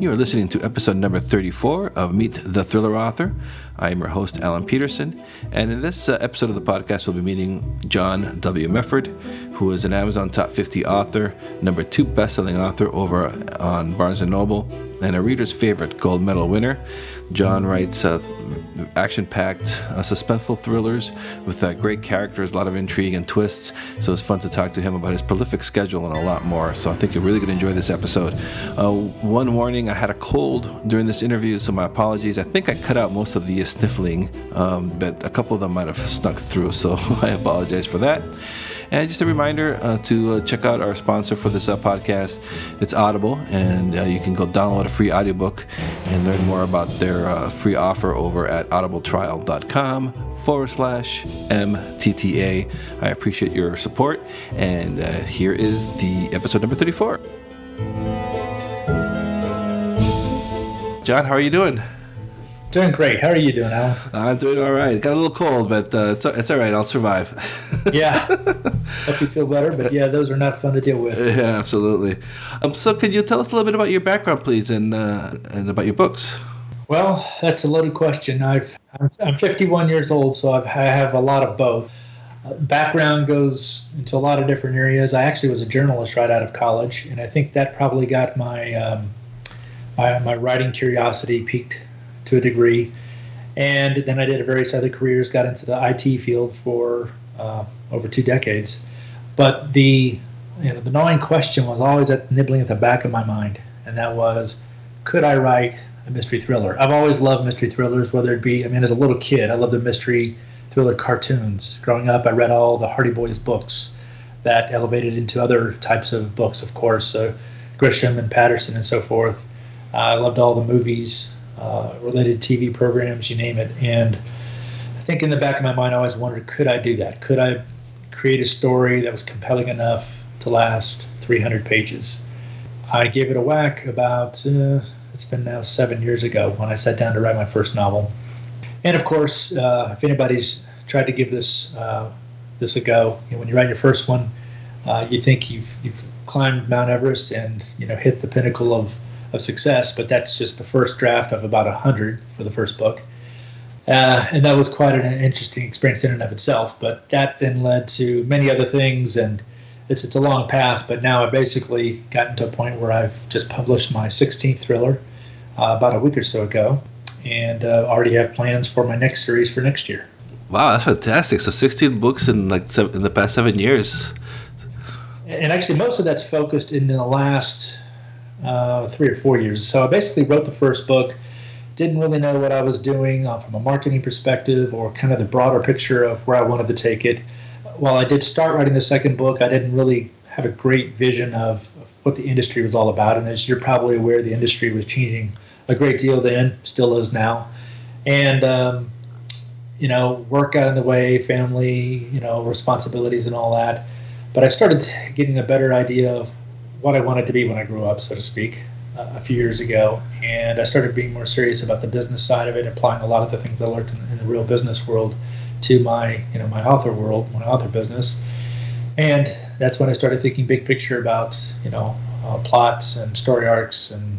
You are listening to episode number 34 of Meet the Thriller Author. I am your host, Alan Peterson, and in this uh, episode of the podcast, we'll be meeting John W. Mefford, who is an Amazon Top 50 author, number two best-selling author over on Barnes & Noble, and a reader's favorite gold medal winner. John writes uh, action-packed, uh, suspenseful thrillers with uh, great characters, a lot of intrigue and twists. So it's fun to talk to him about his prolific schedule and a lot more. So I think you're really going to enjoy this episode. Uh, one warning: I had a cold during this interview, so my apologies. I think I cut out most of the sniffling, um, but a couple of them might have snuck through. So I apologize for that. And just a reminder uh, to uh, check out our sponsor for this uh, podcast. It's Audible, and uh, you can go download a free audiobook and learn more about their uh, free offer over at audibletrial.com forward slash MTTA. I appreciate your support, and uh, here is the episode number 34. John, how are you doing? Doing great. How are you doing, Alan? I'm doing all right. Got a little cold, but uh, it's, it's all right. I'll survive. yeah. Hope you feel better. But yeah, those are not fun to deal with. Yeah, absolutely. Um, so, can you tell us a little bit about your background, please, and uh, and about your books? Well, that's a loaded question. I've I'm 51 years old, so I've, I have a lot of both. Uh, background goes into a lot of different areas. I actually was a journalist right out of college, and I think that probably got my um, my, my writing curiosity peaked to a degree. And then I did various other careers, got into the IT field for uh, over two decades. But the you know, the gnawing question was always at, nibbling at the back of my mind, and that was, could I write a mystery thriller? I've always loved mystery thrillers, whether it be, I mean, as a little kid, I loved the mystery thriller cartoons. Growing up, I read all the Hardy Boys books that elevated into other types of books, of course, so Grisham and Patterson and so forth. Uh, I loved all the movies uh, related TV programs, you name it. And I think in the back of my mind, I always wondered, could I do that? Could I create a story that was compelling enough to last 300 pages? I gave it a whack about, uh, it's been now seven years ago when I sat down to write my first novel. And of course, uh, if anybody's tried to give this uh, this a go, you know, when you write your first one, uh, you think you've you've climbed Mount Everest and you know hit the pinnacle of of success, but that's just the first draft of about 100 for the first book. Uh, and that was quite an interesting experience in and of itself. But that then led to many other things, and it's it's a long path. But now I've basically gotten to a point where I've just published my 16th thriller uh, about a week or so ago, and uh, already have plans for my next series for next year. Wow, that's fantastic! So 16 books in like seven, in the past seven years. And actually, most of that's focused in the last uh, three or four years. So I basically wrote the first book, didn't really know what I was doing uh, from a marketing perspective or kind of the broader picture of where I wanted to take it. While I did start writing the second book, I didn't really have a great vision of, of what the industry was all about. And as you're probably aware, the industry was changing a great deal then, still is now. And, um, you know, work got in the way, family, you know, responsibilities and all that. But I started getting a better idea of what I wanted to be when I grew up, so to speak, uh, a few years ago. And I started being more serious about the business side of it, applying a lot of the things I learned in, in the real business world to my, you know, my author world, my author business. And that's when I started thinking big picture about, you know, uh, plots and story arcs and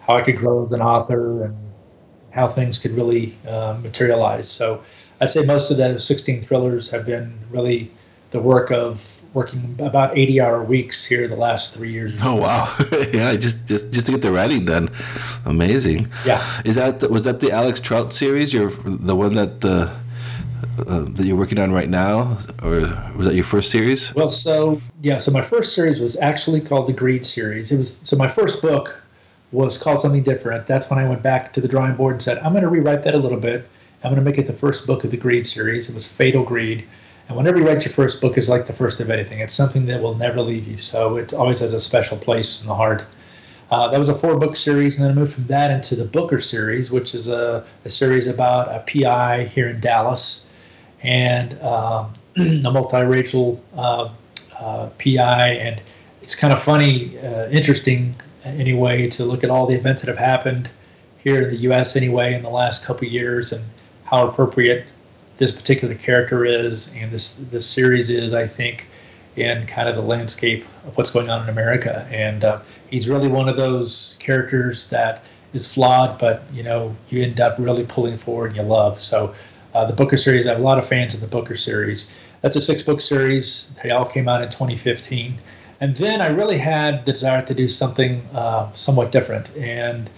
how I could grow as an author and how things could really uh, materialize. So I'd say most of the 16 thrillers have been really the work of working about 80 hour weeks here the last three years. Oh wow! yeah, just, just just to get the writing done, amazing. Yeah. Is that was that the Alex Troutt series? You're the one that uh, uh, that you're working on right now, or was that your first series? Well, so yeah, so my first series was actually called the Greed series. It was so my first book was called something different. That's when I went back to the drawing board and said, I'm going to rewrite that a little bit. I'm going to make it the first book of the Greed series. It was Fatal Greed and whenever you write your first book, is like the first of anything. It's something that will never leave you. So it always has a special place in the heart. Uh, that was a four book series, and then I moved from that into the Booker series, which is a, a series about a PI here in Dallas and um, a multiracial uh, uh, PI. And it's kind of funny, uh, interesting anyway, to look at all the events that have happened here in the U.S. anyway in the last couple years and how appropriate this particular character is and this this series is, I think, in kind of the landscape of what's going on in America. And uh, he's really one of those characters that is flawed, but you know you end up really pulling forward and you love. So uh, the Booker series, I have a lot of fans of the Booker series. That's a six book series. They all came out in 2015. And then I really had the desire to do something uh, somewhat different. And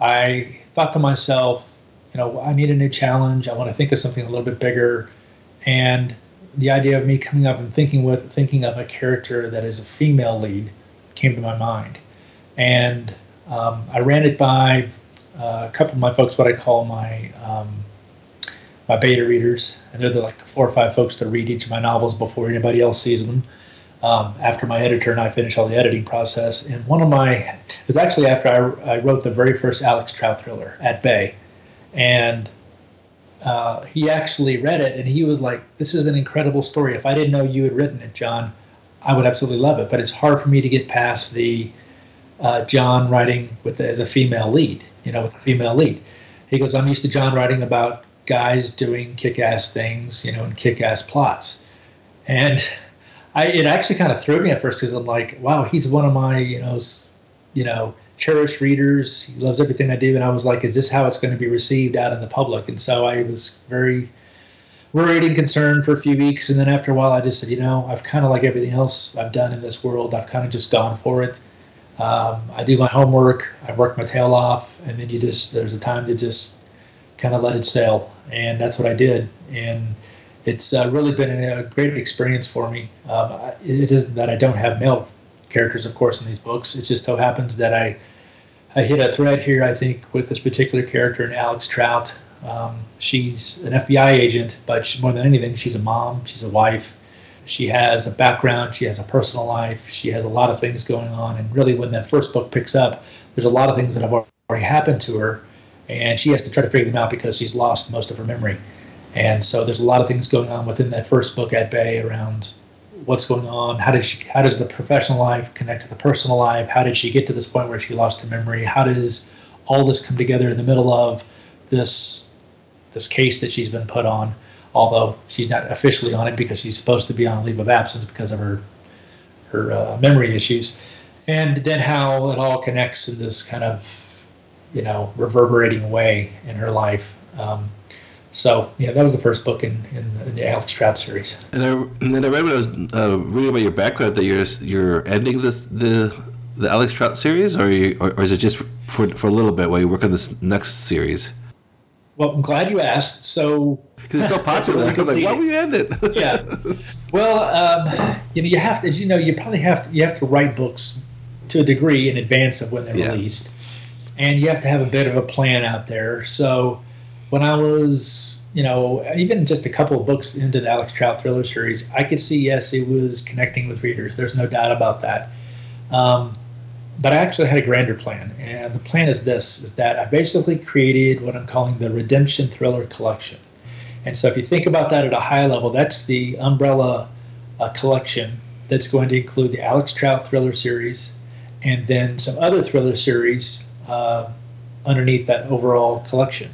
I thought to myself, you know, I need a new challenge. I want to think of something a little bit bigger. And the idea of me coming up and thinking with thinking of a character that is a female lead came to my mind. And um, I ran it by uh, a couple of my folks, what I call my um, my beta readers, and they're the, like the four or five folks that read each of my novels before anybody else sees them. Um, after my editor and I finish all the editing process, and one of my it was actually after I, I wrote the very first Alex Troutt thriller at Bay, and uh, he actually read it and he was like, "This is an incredible story. If I didn't know you had written it, John, I would absolutely love it. But it's hard for me to get past the uh, John writing with as a female lead. You know, with a female lead. He goes, I'm used to John writing about guys doing kick-ass things, you know, and kick-ass plots. And I, it actually kind of threw me at first because I'm like, wow, he's one of my, you know, you know, cherished readers. He loves everything I do, and I was like, is this how it's going to be received out in the public? And so I was very worried and concerned for a few weeks, and then after a while, I just said, you know, I've kind of like everything else I've done in this world, I've kind of just gone for it. Um, I do my homework, I work my tail off, and then you just there's a time to just kind of let it sail, and that's what I did, and it's uh, really been a great experience for me. Um, it isn't that I don't have male characters, of course, in these books. It just so happens that I I hit a thread here, I think, with this particular character in Alex Troutt. Um, she's an FBI agent, but she, more than anything, she's a mom, she's a wife, she has a background, she has a personal life, she has a lot of things going on. And really, when that first book picks up, there's a lot of things that have already happened to her, and she has to try to figure them out because she's lost most of her memory. And so there's a lot of things going on within that first book at Bay around what's going on. How does she? How does the professional life connect to the personal life? How did she get to this point where she lost her memory? How does all this come together in the middle of this this case that she's been put on? although she's not officially on it because she's supposed to be on leave of absence because of her her uh, memory issues, and then how it all connects in this kind of you know reverberating way in her life. Um, so yeah, that was the first book in, in, the Alex Troutt series. And, I, and then I read when I was uh, reading about your background that you're you're ending this the the Alex Troutt series, or, you, or, or is it just for for a little bit while you work on this next series? Well, I'm glad you asked. So because it's so popular. I'm like, why would you end it? yeah. Well, um, you know, you have to, as you know, you probably have to, you have to write books to a degree in advance of when they're yeah. released, and you have to have a bit of a plan out there. So when I was, you know, even just a couple of books into the Alex Troutt thriller series, I could see yes, it was connecting with readers. There's no doubt about that. Um, but I actually had a grander plan, and the plan is this: is that I basically created what I'm calling the Redemption Thriller Collection. And so, if you think about that at a high level, that's the umbrella uh, collection that's going to include the Alex Troutt thriller series, and then some other thriller series uh, underneath that overall collection.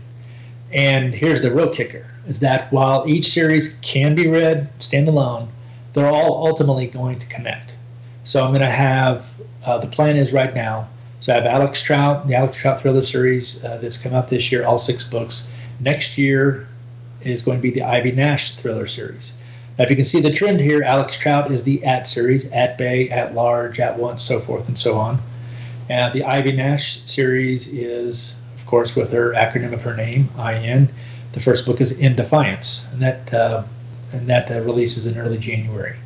And here's the real kicker: is that while each series can be read standalone, they're all ultimately going to connect. So I'm going to have uh, the plan is right now. So I have Alex Troutt, the Alex Troutt Thriller series uh, that's come out this year, all six books. Next year is going to be the Ivy Nash Thriller series. Now, if you can see the trend here, Alex Troutt is the at series, at bay, at large, at once, so forth and so on. And the Ivy Nash series is, course, with her acronym of her name, IN. The first book is In Defiance, and that uh, and that uh, releases in early January.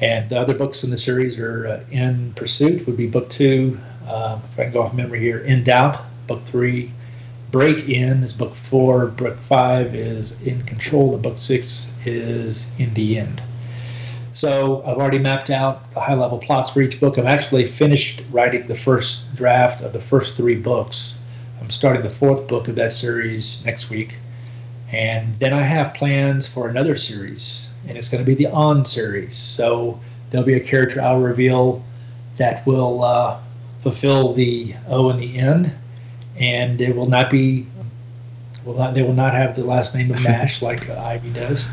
And the other books in the series are uh, In Pursuit, would be book two. Uh, if I can go off memory here, In Doubt, book three. Break In is book four. Book five is In Control. And book six is In the End. So I've already mapped out the high level plots for each book. I've actually finished writing the first draft of the first three books. I'm starting the fourth book of that series next week. And then I have plans for another series, and it's going to be the On series. So there'll be a character I'll reveal that will uh, fulfill the O in the end, and it will not be, will not, they will not have the last name of Nash like uh, Ivy does.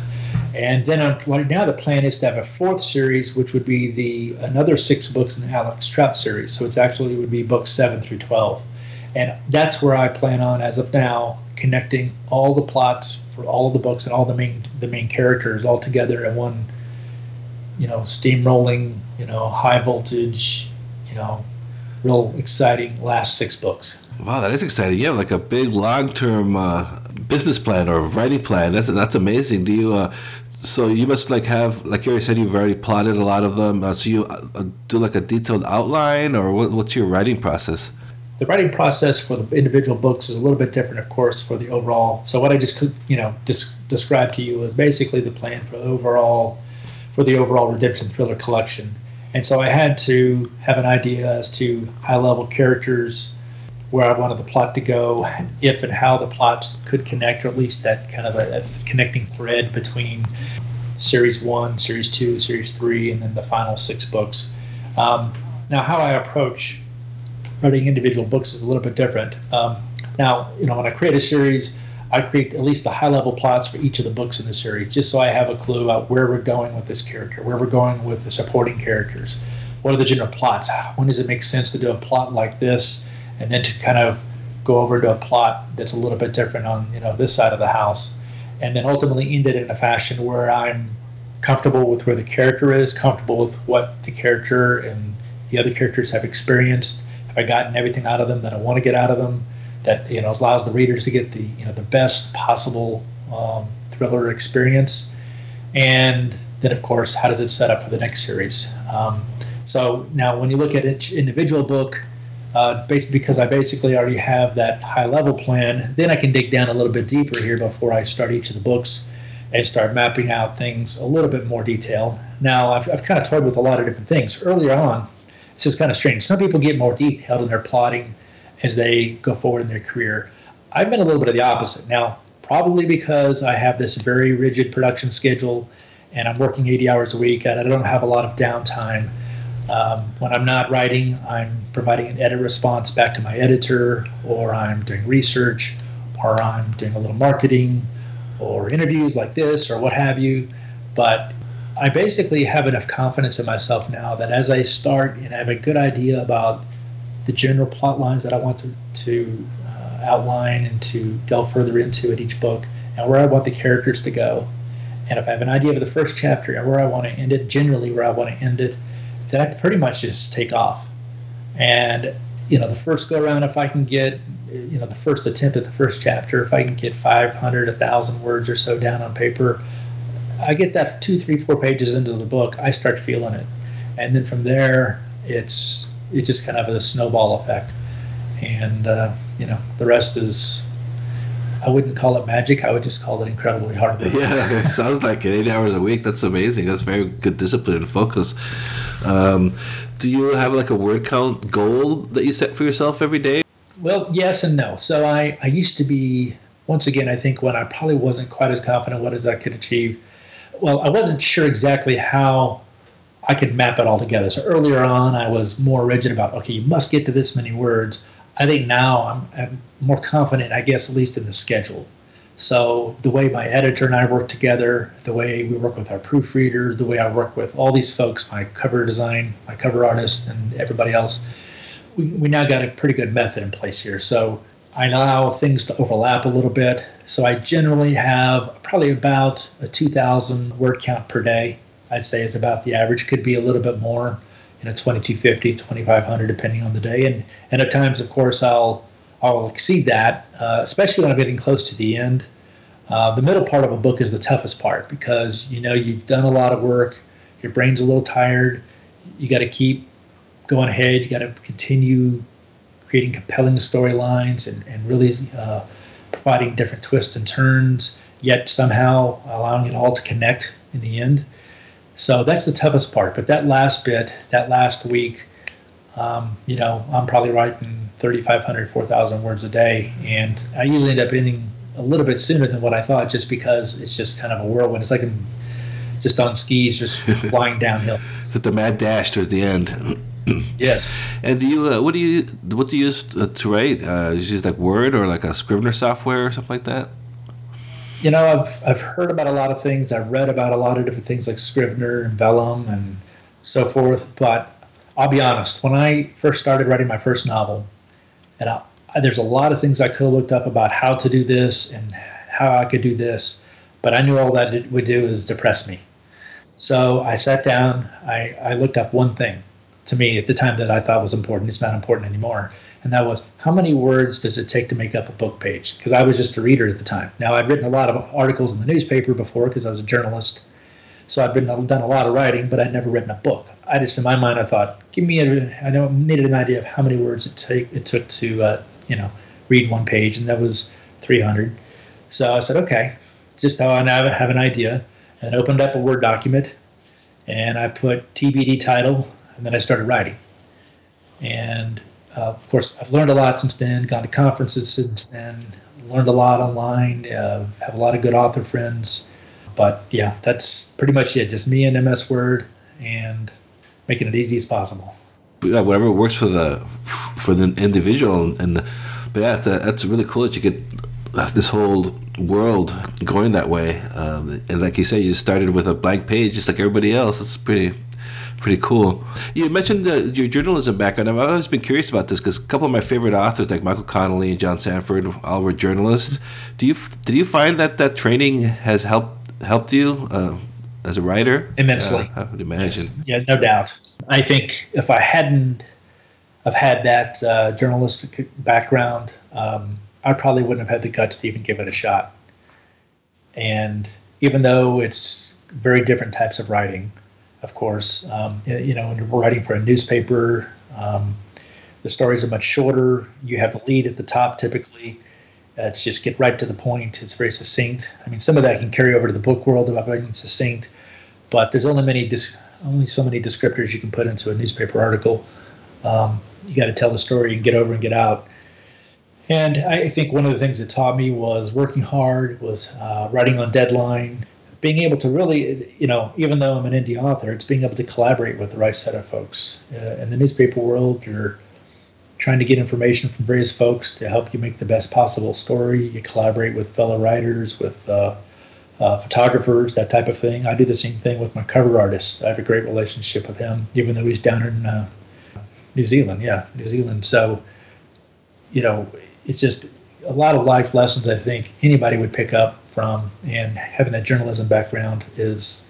And then I'm, right now the plan is to have a fourth series, which would be the another six books in the Alex Trout series. So it's actually would be books seven through twelve, and that's where I plan on, as of now, connecting all the plots for all of the books and all the main the main characters all together in one, you know, steamrolling, you know, high voltage, you know, real exciting last six books. Wow, that is exciting. You have like a big long term uh, business plan or writing plan. That's that's amazing. Do you? Uh, so you must like have like you said you've already plotted a lot of them. Uh, so you uh, do like a detailed outline, or what, what's your writing process? The writing process for the individual books is a little bit different, of course, for the overall. So what I just you know just described to you was basically the plan for the overall for the overall redemption thriller collection. And so I had to have an idea as to high level characters, where I wanted the plot to go, if and how the plots could connect, or at least that kind of a, a connecting thread between series one, series two, series three, and then the final six books. Um, now, how I approach writing individual books is a little bit different. Um, now, you know, when I create a series, I create at least the high level plots for each of the books in the series, just so I have a clue about where we're going with this character, where we're going with the supporting characters, what are the general plots, when does it make sense to do a plot like this and then to kind of go over to a plot that's a little bit different on you know this side of the house, and then ultimately end it in a fashion where I'm comfortable with where the character is, comfortable with what the character and the other characters have experienced. I gotten everything out of them that I want to get out of them? That you know allows the readers to get the you know the best possible um, thriller experience, and then of course how does it set up for the next series? Um, so now when you look at each individual book, uh, because I basically already have that high level plan. Then I can dig down a little bit deeper here before I start each of the books and start mapping out things a little bit more detail. Now I've, I've kind of toyed with a lot of different things. Earlier on, this is kind of strange. Some people get more detailed in their plotting as they go forward in their career. I've been a little bit of the opposite. Now, probably because I have this very rigid production schedule and I'm working 80 hours a week and I don't have a lot of downtime um, when I'm not writing, I'm providing an edit response back to my editor, or I'm doing research, or I'm doing a little marketing, or interviews like this, or what have you. But I basically have enough confidence in myself now that as I start and I have a good idea about the general plot lines that I want to, to uh, outline and to delve further into at each book, and where I want the characters to go. And if I have an idea of the first chapter and where I want to end it, generally where I want to end it, then I pretty much just take off. And you know, the first go around, if I can get, you know, the first attempt at the first chapter, if I can get 500, 1,000 words or so down on paper, I get that two, three, four pages into the book, I start feeling it, and then from there, it's it's just kind of a snowball effect, and uh, you know, the rest is I wouldn't call it magic. I would just call it incredibly hard work. Yeah, it sounds like it. Eight hours a week. That's amazing. That's very good discipline and focus. Um, do you have like a word count goal that you set for yourself every day? Well, yes and no. So I, I used to be, once again, I think when I probably wasn't quite as confident what as I could achieve. Well, I wasn't sure exactly how I could map it all together. So earlier on, I was more rigid about, okay, you must get to this many words. I think now I'm, I'm more confident, I guess, at least in the schedule. So the way my editor and I work together, the way we work with our proofreader, the way I work with all these folks, my cover design, my cover artist, and everybody else, we, we now got a pretty good method in place here. So I allow things to overlap a little bit. So I generally have probably about a 2,000 word count per day. I'd say is about the average. Could be a little bit more you know 2250 2500 depending on the day and and at times of course i'll i'll exceed that uh, especially when i'm getting close to the end uh, the middle part of a book is the toughest part because you know you've done a lot of work your brain's a little tired you got to keep going ahead you got to continue creating compelling storylines and, and really uh, providing different twists and turns yet somehow allowing it all to connect in the end so that's the toughest part. But that last bit, that last week, um, you know, I'm probably writing 3,500, 4,000 words a day. And I usually end up ending a little bit sooner than what I thought just because it's just kind of a whirlwind. It's like I'm just on skis, just flying downhill. It's the mad dash towards the end. yes. And do you, uh, what do you, what do you use to, to write? Uh, you use like Word or like a Scrivener software or something like that? you know, I've I've heard about a lot of things. I've read about a lot of different things like Scrivener and Vellum and so forth. But I'll be honest, when I first started writing my first novel, and I, there's a lot of things I could have looked up about how to do this and how I could do this, but I knew all that it would do is depress me. So I sat down. I, I looked up one thing to me at the time that I thought was important. It's not important anymore and that was how many words does it take to make up a book page? Because I was just a reader at the time. Now I'd written a lot of articles in the newspaper before because I was a journalist, so I'd been done a lot of writing, but I'd never written a book. I just in my mind I thought, give me a, I know needed an idea of how many words it take it took to uh, you know read one page, and that was 300. So I said, okay, just how I now have an idea, and opened up a Word document, and I put TBD title, and then I started writing, and uh, of course, I've learned a lot since then, gone to conferences since then, learned a lot online, uh, have a lot of good author friends. But yeah, that's pretty much it. Just me and MS Word and making it easy as possible. Yeah, whatever works for the for the individual, and but yeah, that's really cool that you get this whole world going that way. Um, and like you said, you started with a blank page, just like everybody else. That's pretty pretty cool. You mentioned the, your journalism background. I've always been curious about this because a couple of my favorite authors, like Michael Connelly and John Sandford, all were journalists. Do you did you find that that training has helped helped you uh, as a writer immensely? Uh, I would imagine. Yes. Yeah, no doubt. I think if I hadn't have had that uh, journalistic background, um, I probably wouldn't have had the guts to even give it a shot. And even though it's very different types of writing, of course. Um, you know, when you're writing for a newspaper, um, the stories are much shorter. You have the lead at the top typically. Uh, to just get right to the point. It's very succinct. I mean, some of that can carry over to the book world about being succinct, but there's only many dis- only so many descriptors you can put into a newspaper article. Um, you got to tell the story and get over and get out. And I think one of the things that taught me was working hard, was uh, writing on deadline, being able to really, you know, even though I'm an indie author, it's being able to collaborate with the right set of folks. Uh, in the newspaper world, you're trying to get information from various folks to help you make the best possible story. You collaborate with fellow writers, with uh, uh, photographers, that type of thing. I do the same thing with my cover artist. I have a great relationship with him, even though he's down in uh, New Zealand. Yeah, New Zealand. So, you know, it's just a lot of life lessons I think anybody would pick up from, and having that journalism background is,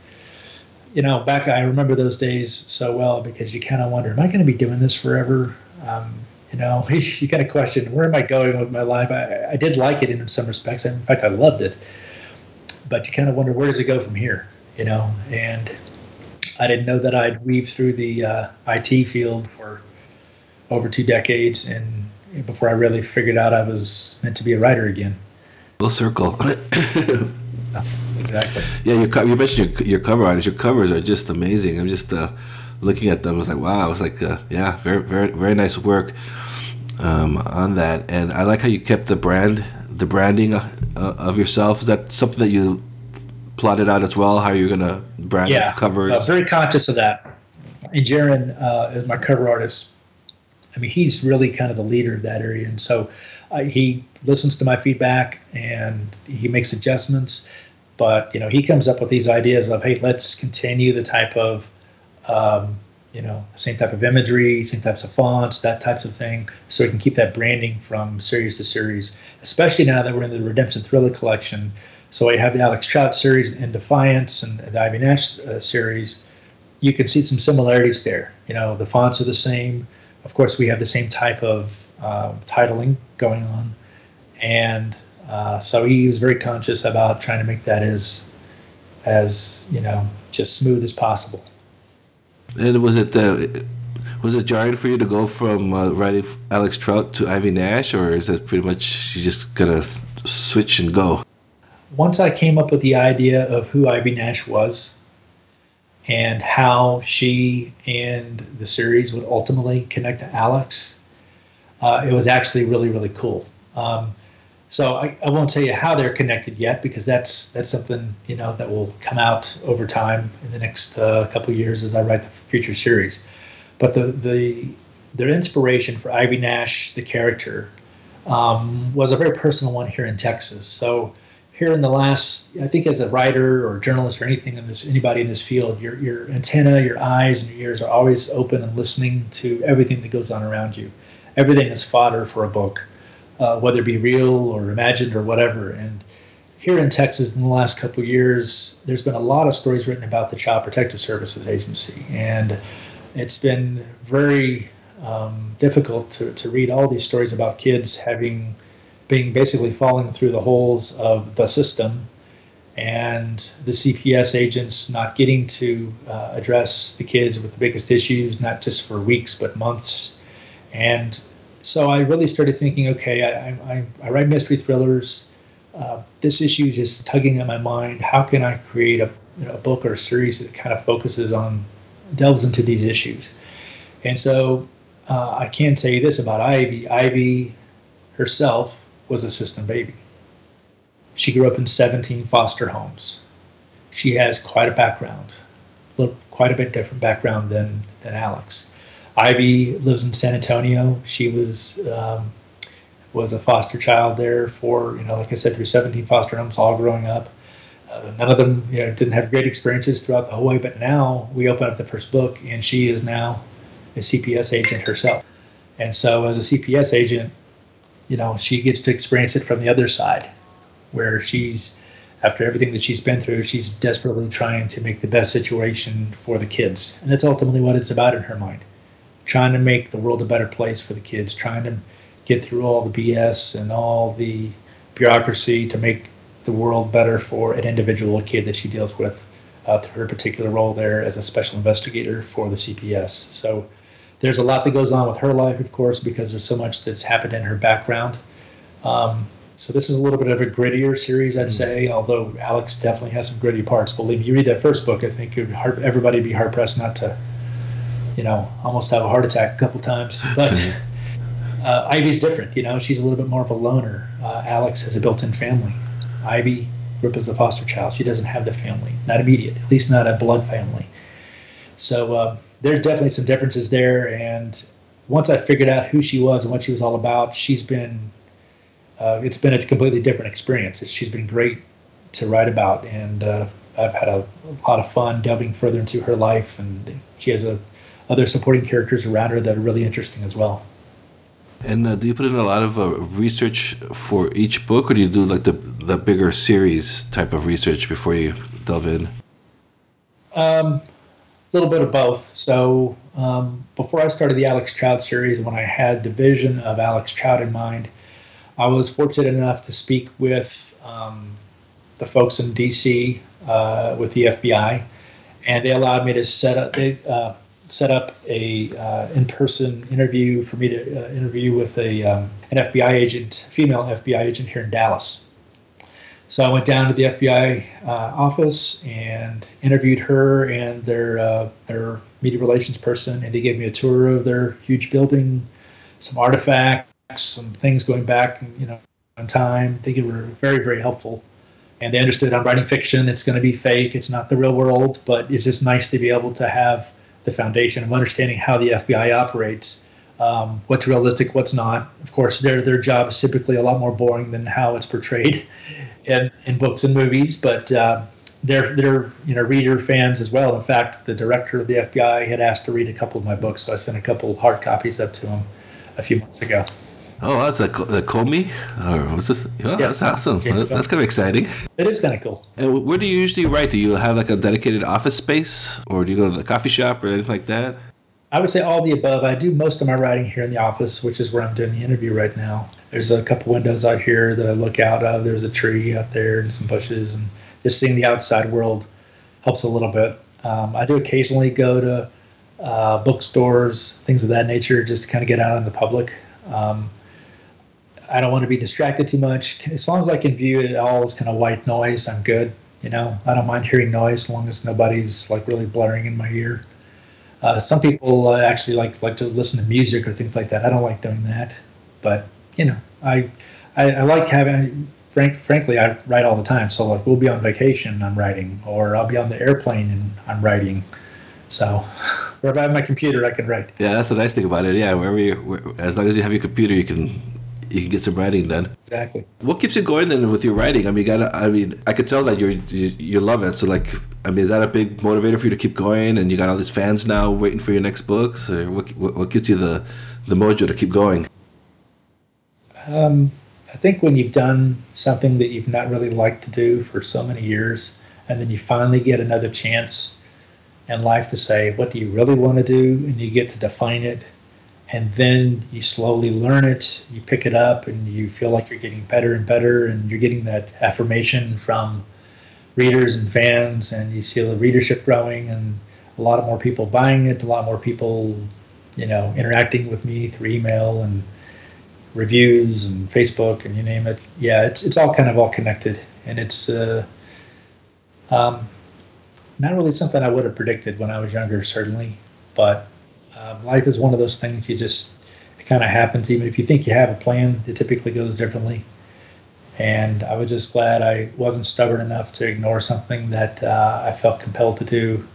you know, back I remember those days so well because you kind of wonder, am I going to be doing this forever? Um, you know, you kind of question, where am I going with my life? I, I did like it in some respects. In fact, I loved it. But you kind of wonder, where does it go from here? You know, and I didn't know that I'd weave through the uh, IT field for over two decades and before I really figured out I was meant to be a writer again. Full circle. exactly. Yeah, you, you mentioned your, your cover artists. Your covers are just amazing. I'm just uh, looking at them. I was like, wow. It's like, uh, yeah, very, very, very nice work um, on that. And I like how you kept the brand, the branding uh, of yourself. Is that something that you plotted out as well? How you're gonna brand yeah, covers? Yeah, uh, very conscious of that. And Jaron uh, is my cover artist. I mean, he's really kind of the leader of that area, and so uh, he listens to my feedback and he makes adjustments. But you know, he comes up with these ideas of, hey, let's continue the type of, um, you know, same type of imagery, same types of fonts, that types of thing, so we can keep that branding from series to series. Especially now that we're in the Redemption Thriller collection, so we have the Alex Troutt series and Defiance and the Ivy Nash uh, series. You can see some similarities there. You know, the fonts are the same. Of course, we have the same type of uh, titling going on, and uh, so he was very conscious about trying to make that as as you know just smooth as possible. And was it uh, was it jarring for you to go from uh, writing Alex Troutt to Ivy Nash, or is it pretty much you just gonna switch and go? Once I came up with the idea of who Ivy Nash was, and how she and the series would ultimately connect to Alex, uh, it was actually really really cool. Um, so I, I, won't tell you how they're connected yet because that's that's something you know that will come out over time in the next uh, couple years as I write the future series. But the the their inspiration for Ivy Nash, the character, um, was a very personal one here in Texas. So here in the last, I think as a writer or journalist or anything in this, anybody in this field, your, your antenna, your eyes, and your ears are always open and listening to everything that goes on around you. Everything is fodder for a book, uh, whether it be real or imagined or whatever. And here in Texas, in the last couple years, there's been a lot of stories written about the Child Protective Services Agency, and it's been very um, difficult to, to read all these stories about kids having being basically falling through the holes of the system and the CPS agents not getting to uh, address the kids with the biggest issues, not just for weeks, but months. And so I really started thinking, okay, I, I, I write mystery thrillers. Uh, this issue is just tugging at my mind. How can I create a, you know, a book or a series that kind of focuses on, delves into these issues? And so uh, I can say this about Ivy. Ivy herself was a system baby. She grew up in 17 foster homes. She has quite a background, quite a bit different background than, than Alex. Ivy lives in San Antonio. She was um, was a foster child there for you know, like I said, through 17 foster homes, all growing up. Uh, none of them you know, didn't have great experiences throughout the whole way, but now we open up the first book, and she is now a CPS agent herself. And so, as a CPS agent, you know, she gets to experience it from the other side, where she's, after everything that she's been through, she's desperately trying to make the best situation for the kids. And that's ultimately what it's about in her mind. Trying to make the world a better place for the kids, trying to get through all the BS and all the bureaucracy to make the world better for an individual kid that she deals with uh, through her particular role there as a special investigator for the CPS. So there's a lot that goes on with her life, of course, because there's so much that's happened in her background. Um, so this is a little bit of a grittier series, I'd hmm. say. Although Alex definitely has some gritty parts. Believe me, you read that first book, I think hard, everybody would be hard pressed not to, you know, almost have a heart attack a couple times. But uh, Ivy's different. You know, she's a little bit more of a loner. Uh, Alex has a built-in family. Ivy grew up as a foster child. She doesn't have the family, not immediate, at least not a blood family. So. Uh, there's definitely some differences there. And once I figured out who she was and what she was all about, she's been uh, it's been a completely different experience. It's, she's been great to write about, and uh, I've had a, a, lot of fun delving further into her life. And she has a, other supporting characters around her that are really interesting as well. And uh, do you put in a lot of uh, research for each book, or do you do like the the bigger series type of research before you delve in? Um, little bit of both. So um, before I started the Alex Troutt series, when I had the vision of Alex Troutt in mind, I was fortunate enough to speak with um, the folks in DC uh, with the FBI, and they allowed me to set up they uh, set up a uh, in-person interview for me to uh, interview with a um, an FBI agent, female FBI agent here in Dallas. So I went down to the FBI uh, office and interviewed her and their uh, their media relations person, and they gave me a tour of their huge building, some artifacts, some things going back, you know, in time. They were very very helpful, and they understood I'm writing fiction. It's going to be fake. It's not the real world, but it's just nice to be able to have the foundation of understanding how the FBI operates. Um, what's realistic, what's not. Of course, their their job is typically a lot more boring than how it's portrayed in, in books and movies, but uh, they're they're you know reader fans as well. In fact, the director of the FBI had asked to read a couple of my books, so I sent a couple hard copies up to him a few months ago. Oh, that's a, the Comey, or what's this? Oh, yes, that's awesome. That's, that's kind of exciting. It is kind of cool. And where do you usually write? Do you have like a dedicated office space, or do you go to the coffee shop or anything like that? I would say all the above. I do most of my writing here in the office, which is where I'm doing the interview right now. There's a couple windows out here that I look out of. There's a tree out there and some bushes, and just seeing the outside world helps a little bit. Um, I do occasionally go to uh, bookstores, things of that nature, just to kind of get out in the public. Um, I don't want to be distracted too much. As long as I can view it all as kind of white noise, I'm good. You know, I don't mind hearing noise as long as nobody's like really blaring in my ear. Uh, some people uh, actually like like to listen to music or things like that. I don't like doing that, but you know, I I, I like having. Frank, frankly, I write all the time. So like, we'll be on vacation, I'm writing, or I'll be on the airplane and I'm writing. So wherever I have my computer, I can write. Yeah, that's the nice thing about it. Yeah, wherever you, where, as long as you have your computer, you can you can get some writing done. Exactly. What keeps you going then with your writing? I mean, you got I mean, I could tell that you're you, you love it. So like, I mean, is that a big motivator for you to keep going? And you got all these fans now waiting for your next books, or what? What, what gives you the the mojo to keep going? Um, I think when you've done something that you've not really liked to do for so many years, and then you finally get another chance in life to say, what do you really want to do? And you get to define it. And then you slowly learn it, you pick it up, and you feel like you're getting better and better, and you're getting that affirmation from readers and fans, and you see the readership growing, and a lot of more people buying it, a lot more people, you know, interacting with me through email and reviews and Facebook and you name it. Yeah, it's it's all kind of all connected, and it's uh, um, not really something I would have predicted when I was younger, certainly. But um, life is one of those things you just it kind of happens. Even if you think you have a plan, it typically goes differently. And I was just glad I wasn't stubborn enough to ignore something that uh, I felt compelled to do,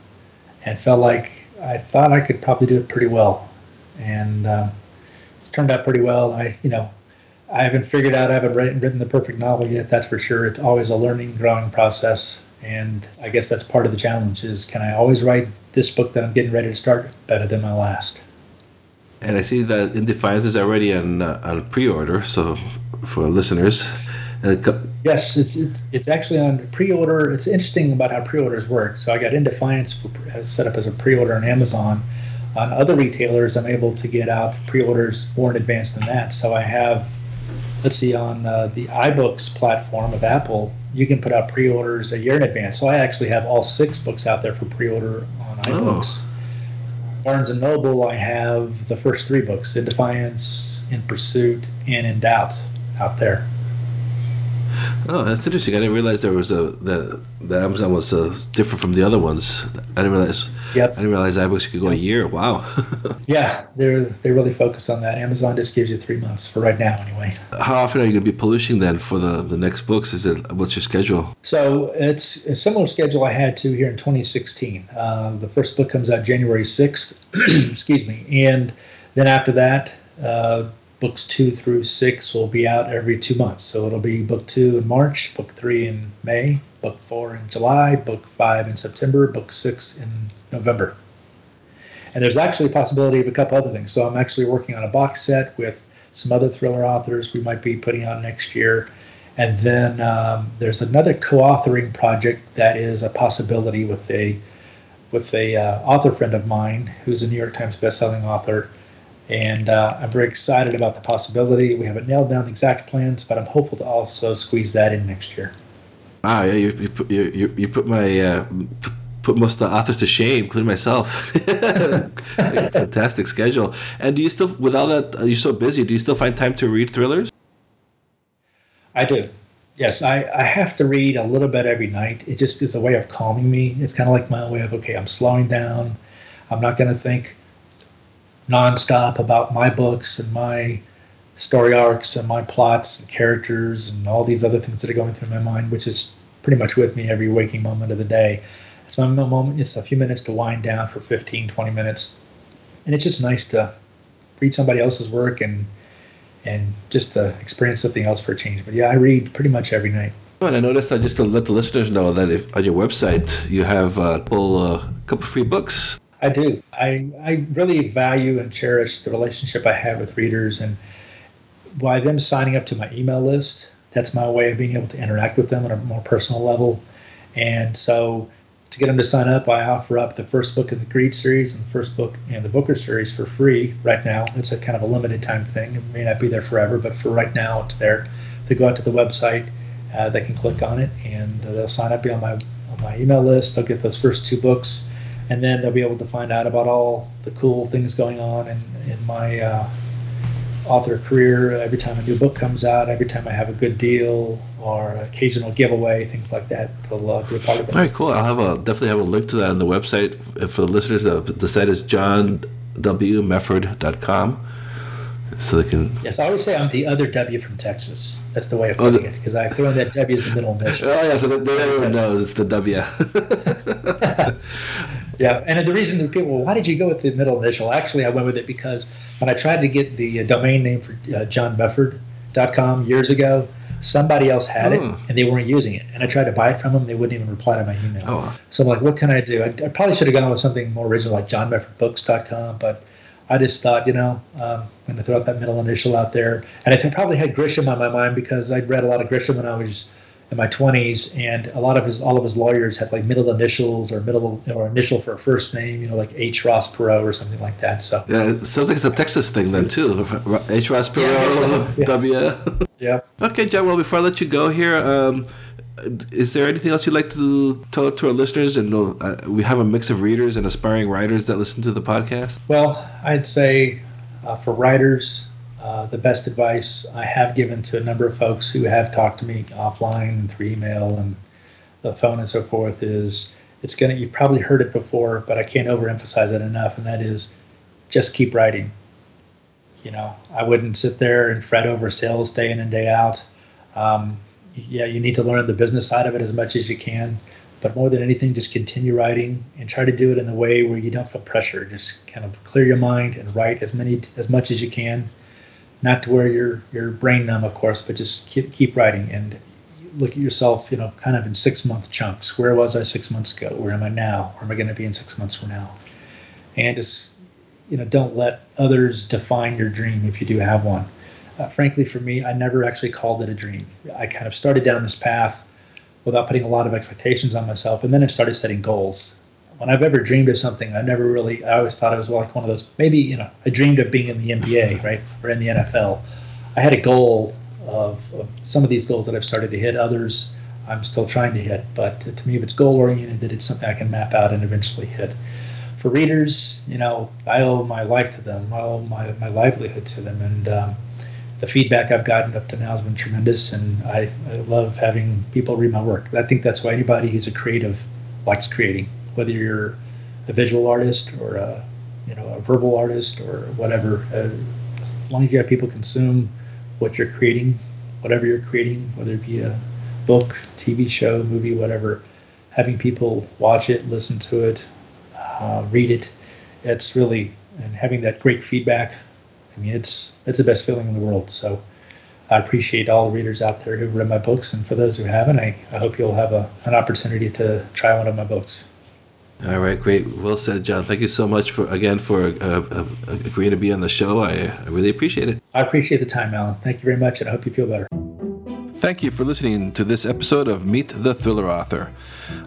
and felt like I thought I could probably do it pretty well. And um, turned out pretty well. I, you know, I haven't figured out, I haven't written the perfect novel yet. That's for sure. It's always a learning, growing process, and I guess that's part of the challenge. Is can I always write this book that I'm getting ready to start better than my last? And I see that In Defiance is already on uh, on pre-order. So for listeners. Uh, yes, it's, it's it's actually on pre-order. It's interesting about how pre-orders work. So I got In Defiance for, set up as a pre-order on Amazon, on other retailers, I'm able to get out pre-orders more in advance than that. So I have, let's see, on uh, the iBooks platform of Apple, you can put out pre-orders a year in advance. So I actually have all six books out there for pre-order on iBooks. Oh. Barnes and Noble, I have the first three books: In Defiance, In Pursuit, and In Doubt out there. Oh, that's interesting. I didn't realize there was a that that Amazon was uh, different from the other ones. I didn't realize. Yep. I didn't realize iBooks could go a year. Wow. yeah, they're they really focused on that. Amazon just gives you three months for right now, anyway. How often are you going to be publishing then for the the next books? Is it what's your schedule? So it's a similar schedule I had to here in 2016. Uh, the first book comes out January 6th. excuse me, and then after that. Uh, books two through six will be out every two months. So it'll be book two in March, book three in May, book four in July, book five in September, book six in November. And there's actually a possibility of a couple other things. So I'm actually working on a box set with some other thriller authors we might be putting out next year. And then um, there's another co-authoring project that is a possibility with a with a uh, author friend of mine who's a New York Times bestselling author and uh, I'm very excited about the possibility. We haven't nailed down exact plans, but I'm hopeful to also squeeze that in next year. Ah, yeah, you, you put you, you put my uh, put most of the authors to shame, including myself. Fantastic schedule. And do you still, with all that, you're so busy. Do you still find time to read thrillers? I do. Yes, I, I have to read a little bit every night. It just is a way of calming me. It's kind of like my way of okay, I'm slowing down. I'm not going to think nonstop about my books and my story arcs and my plots and characters and all these other things that are going through my mind, which is pretty much with me every waking moment of the day. It's my moment, it's a few minutes to wind down for 15, 20 minutes. And it's just nice to read somebody else's work and and just to experience something else for a change. But yeah, I read pretty much every night. And I noticed that just to let the listeners know that if on your website you have a couple, uh, couple free books I do. I, I really value and cherish the relationship I have with readers, and by them signing up to my email list, that's my way of being able to interact with them on a more personal level. And so, to get them to sign up, I offer up the first book in the Greed series and the first book in the Booker series for free right now. It's a kind of a limited time thing. It may not be there forever, but for right now, it's there. To go out to the website, uh, they can click on it and uh, they'll sign up, be on my on my email list. They'll get those first two books and then they'll be able to find out about all the cool things going on in, in my uh, author career. Every time a new book comes out, every time I have a good deal or occasional giveaway, things like that, they'll uh, be a part of it. All right, cool. I'll have a definitely have a link to that on the website for the listeners. Uh, the site is johnwmefford.com. So they can. Yes, I always say I'm the other W from Texas. That's the way of putting oh, the... it because I throw in that W as the middle initial. Oh yeah, so that everyone knows it's the W. Yeah, and the reason that people, well, why did you go with the middle initial? Actually, I went with it because when I tried to get the uh, domain name for uh, thrillingbooks.com years ago. Somebody else had it Oh. and they weren't using it. And I tried to buy it from them. They wouldn't even reply to my email. Oh. So I'm like, what can I do? I, I probably should have gone with something more original like johnmeffordbooks.com, but I just thought, you know, um, I'm going to throw out that middle initial out there. And I think probably had Grisham on my mind because I'd read a lot of Grisham when I was in my 20s, and a lot of his, all of his lawyers had like middle initials or middle or initial for a first name, you know, like H. Ross Perot or something like that. So Yeah, it sounds like it's a Texas thing then too. H. Ross Yeah, I guess so. Perot, Yeah. W. yeah. Okay, John. Well, before I let you go here, um, is there anything else you'd like to tell to our listeners? And uh, we have a mix of readers and aspiring writers that listen to the podcast. Well, I'd say uh, for writers, uh, the best advice I have given to a number of folks who have talked to me offline and through email and the phone and so forth is it's going to, you've probably heard it before, but I can't overemphasize it enough. And that is just keep writing. You know, I wouldn't sit there and fret over sales day in and day out. Um, yeah, you need to learn the business side of it as much as you can but more than anything, just continue writing and try to do it in a way where you don't feel pressure. Just kind of clear your mind and write as many as much as you can. Not to where you're you're brain numb, of course, but just keep, keep writing and look at yourself, you know, kind of in six month chunks. Where was I six months ago? Where am I now? Where am I going to be in six months from now? And just you know, don't let others define your dream if you do have one. Uh, frankly, for me, I never actually called it a dream. I kind of started down this path without putting a lot of expectations on myself. And then I started setting goals. When I've ever dreamed of something, I never really, I always thought it was like one of those, maybe, you know, I dreamed of being in the NBA, right? Or in the NFL. I had a goal of, of some of these goals that I've started to hit, others I'm still trying to hit. But to me, if it's goal oriented, that it's something I can map out and eventually hit. For readers, you know, I owe my life to them, I owe my, my livelihood to them. And, um, the feedback I've gotten up to now has been tremendous, and I, I, love having people read my work. I think that's why anybody who's a creative likes creating, whether you're a visual artist or a you know a verbal artist or whatever. Uh, as long as you have people consume what you're creating, whatever you're creating, whether it be a book, TV show, movie, whatever, having people watch it, listen to it, uh, read it, it's really and having that great feedback I mean, it's it's the best feeling in the world. So I appreciate all the readers out there who've read my books, and for those who haven't, I, I hope you'll have a, an opportunity to try one of my books. All right, great. Well said, John. Thank you so much for again for uh, uh, agreeing to be on the show. I, I really appreciate it. I appreciate the time, Alan. Thank you very much, and I hope you feel better. Thank you for listening to this episode of Meet the Thriller Author.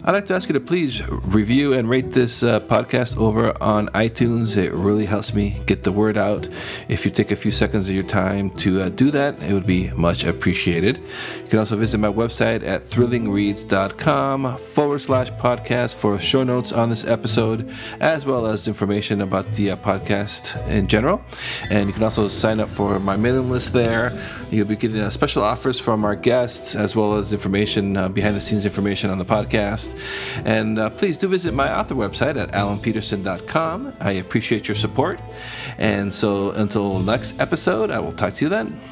I'd like to ask you to please review and rate this uh, podcast over on iTunes. It really helps me get the word out. If you take a few seconds of your time to uh, do that, it would be much appreciated. You can also visit my website at thrillingreads.com forward slash podcast for show notes on this episode, as well as information about the uh, podcast in general. And you can also sign up for my mailing list there. You'll be getting uh, special offers from our guests, as well as information, uh, behind the scenes information on the podcast. And uh, please do visit my author website at alanpetersen.com. I appreciate your support. And so until next episode, I will talk to you then.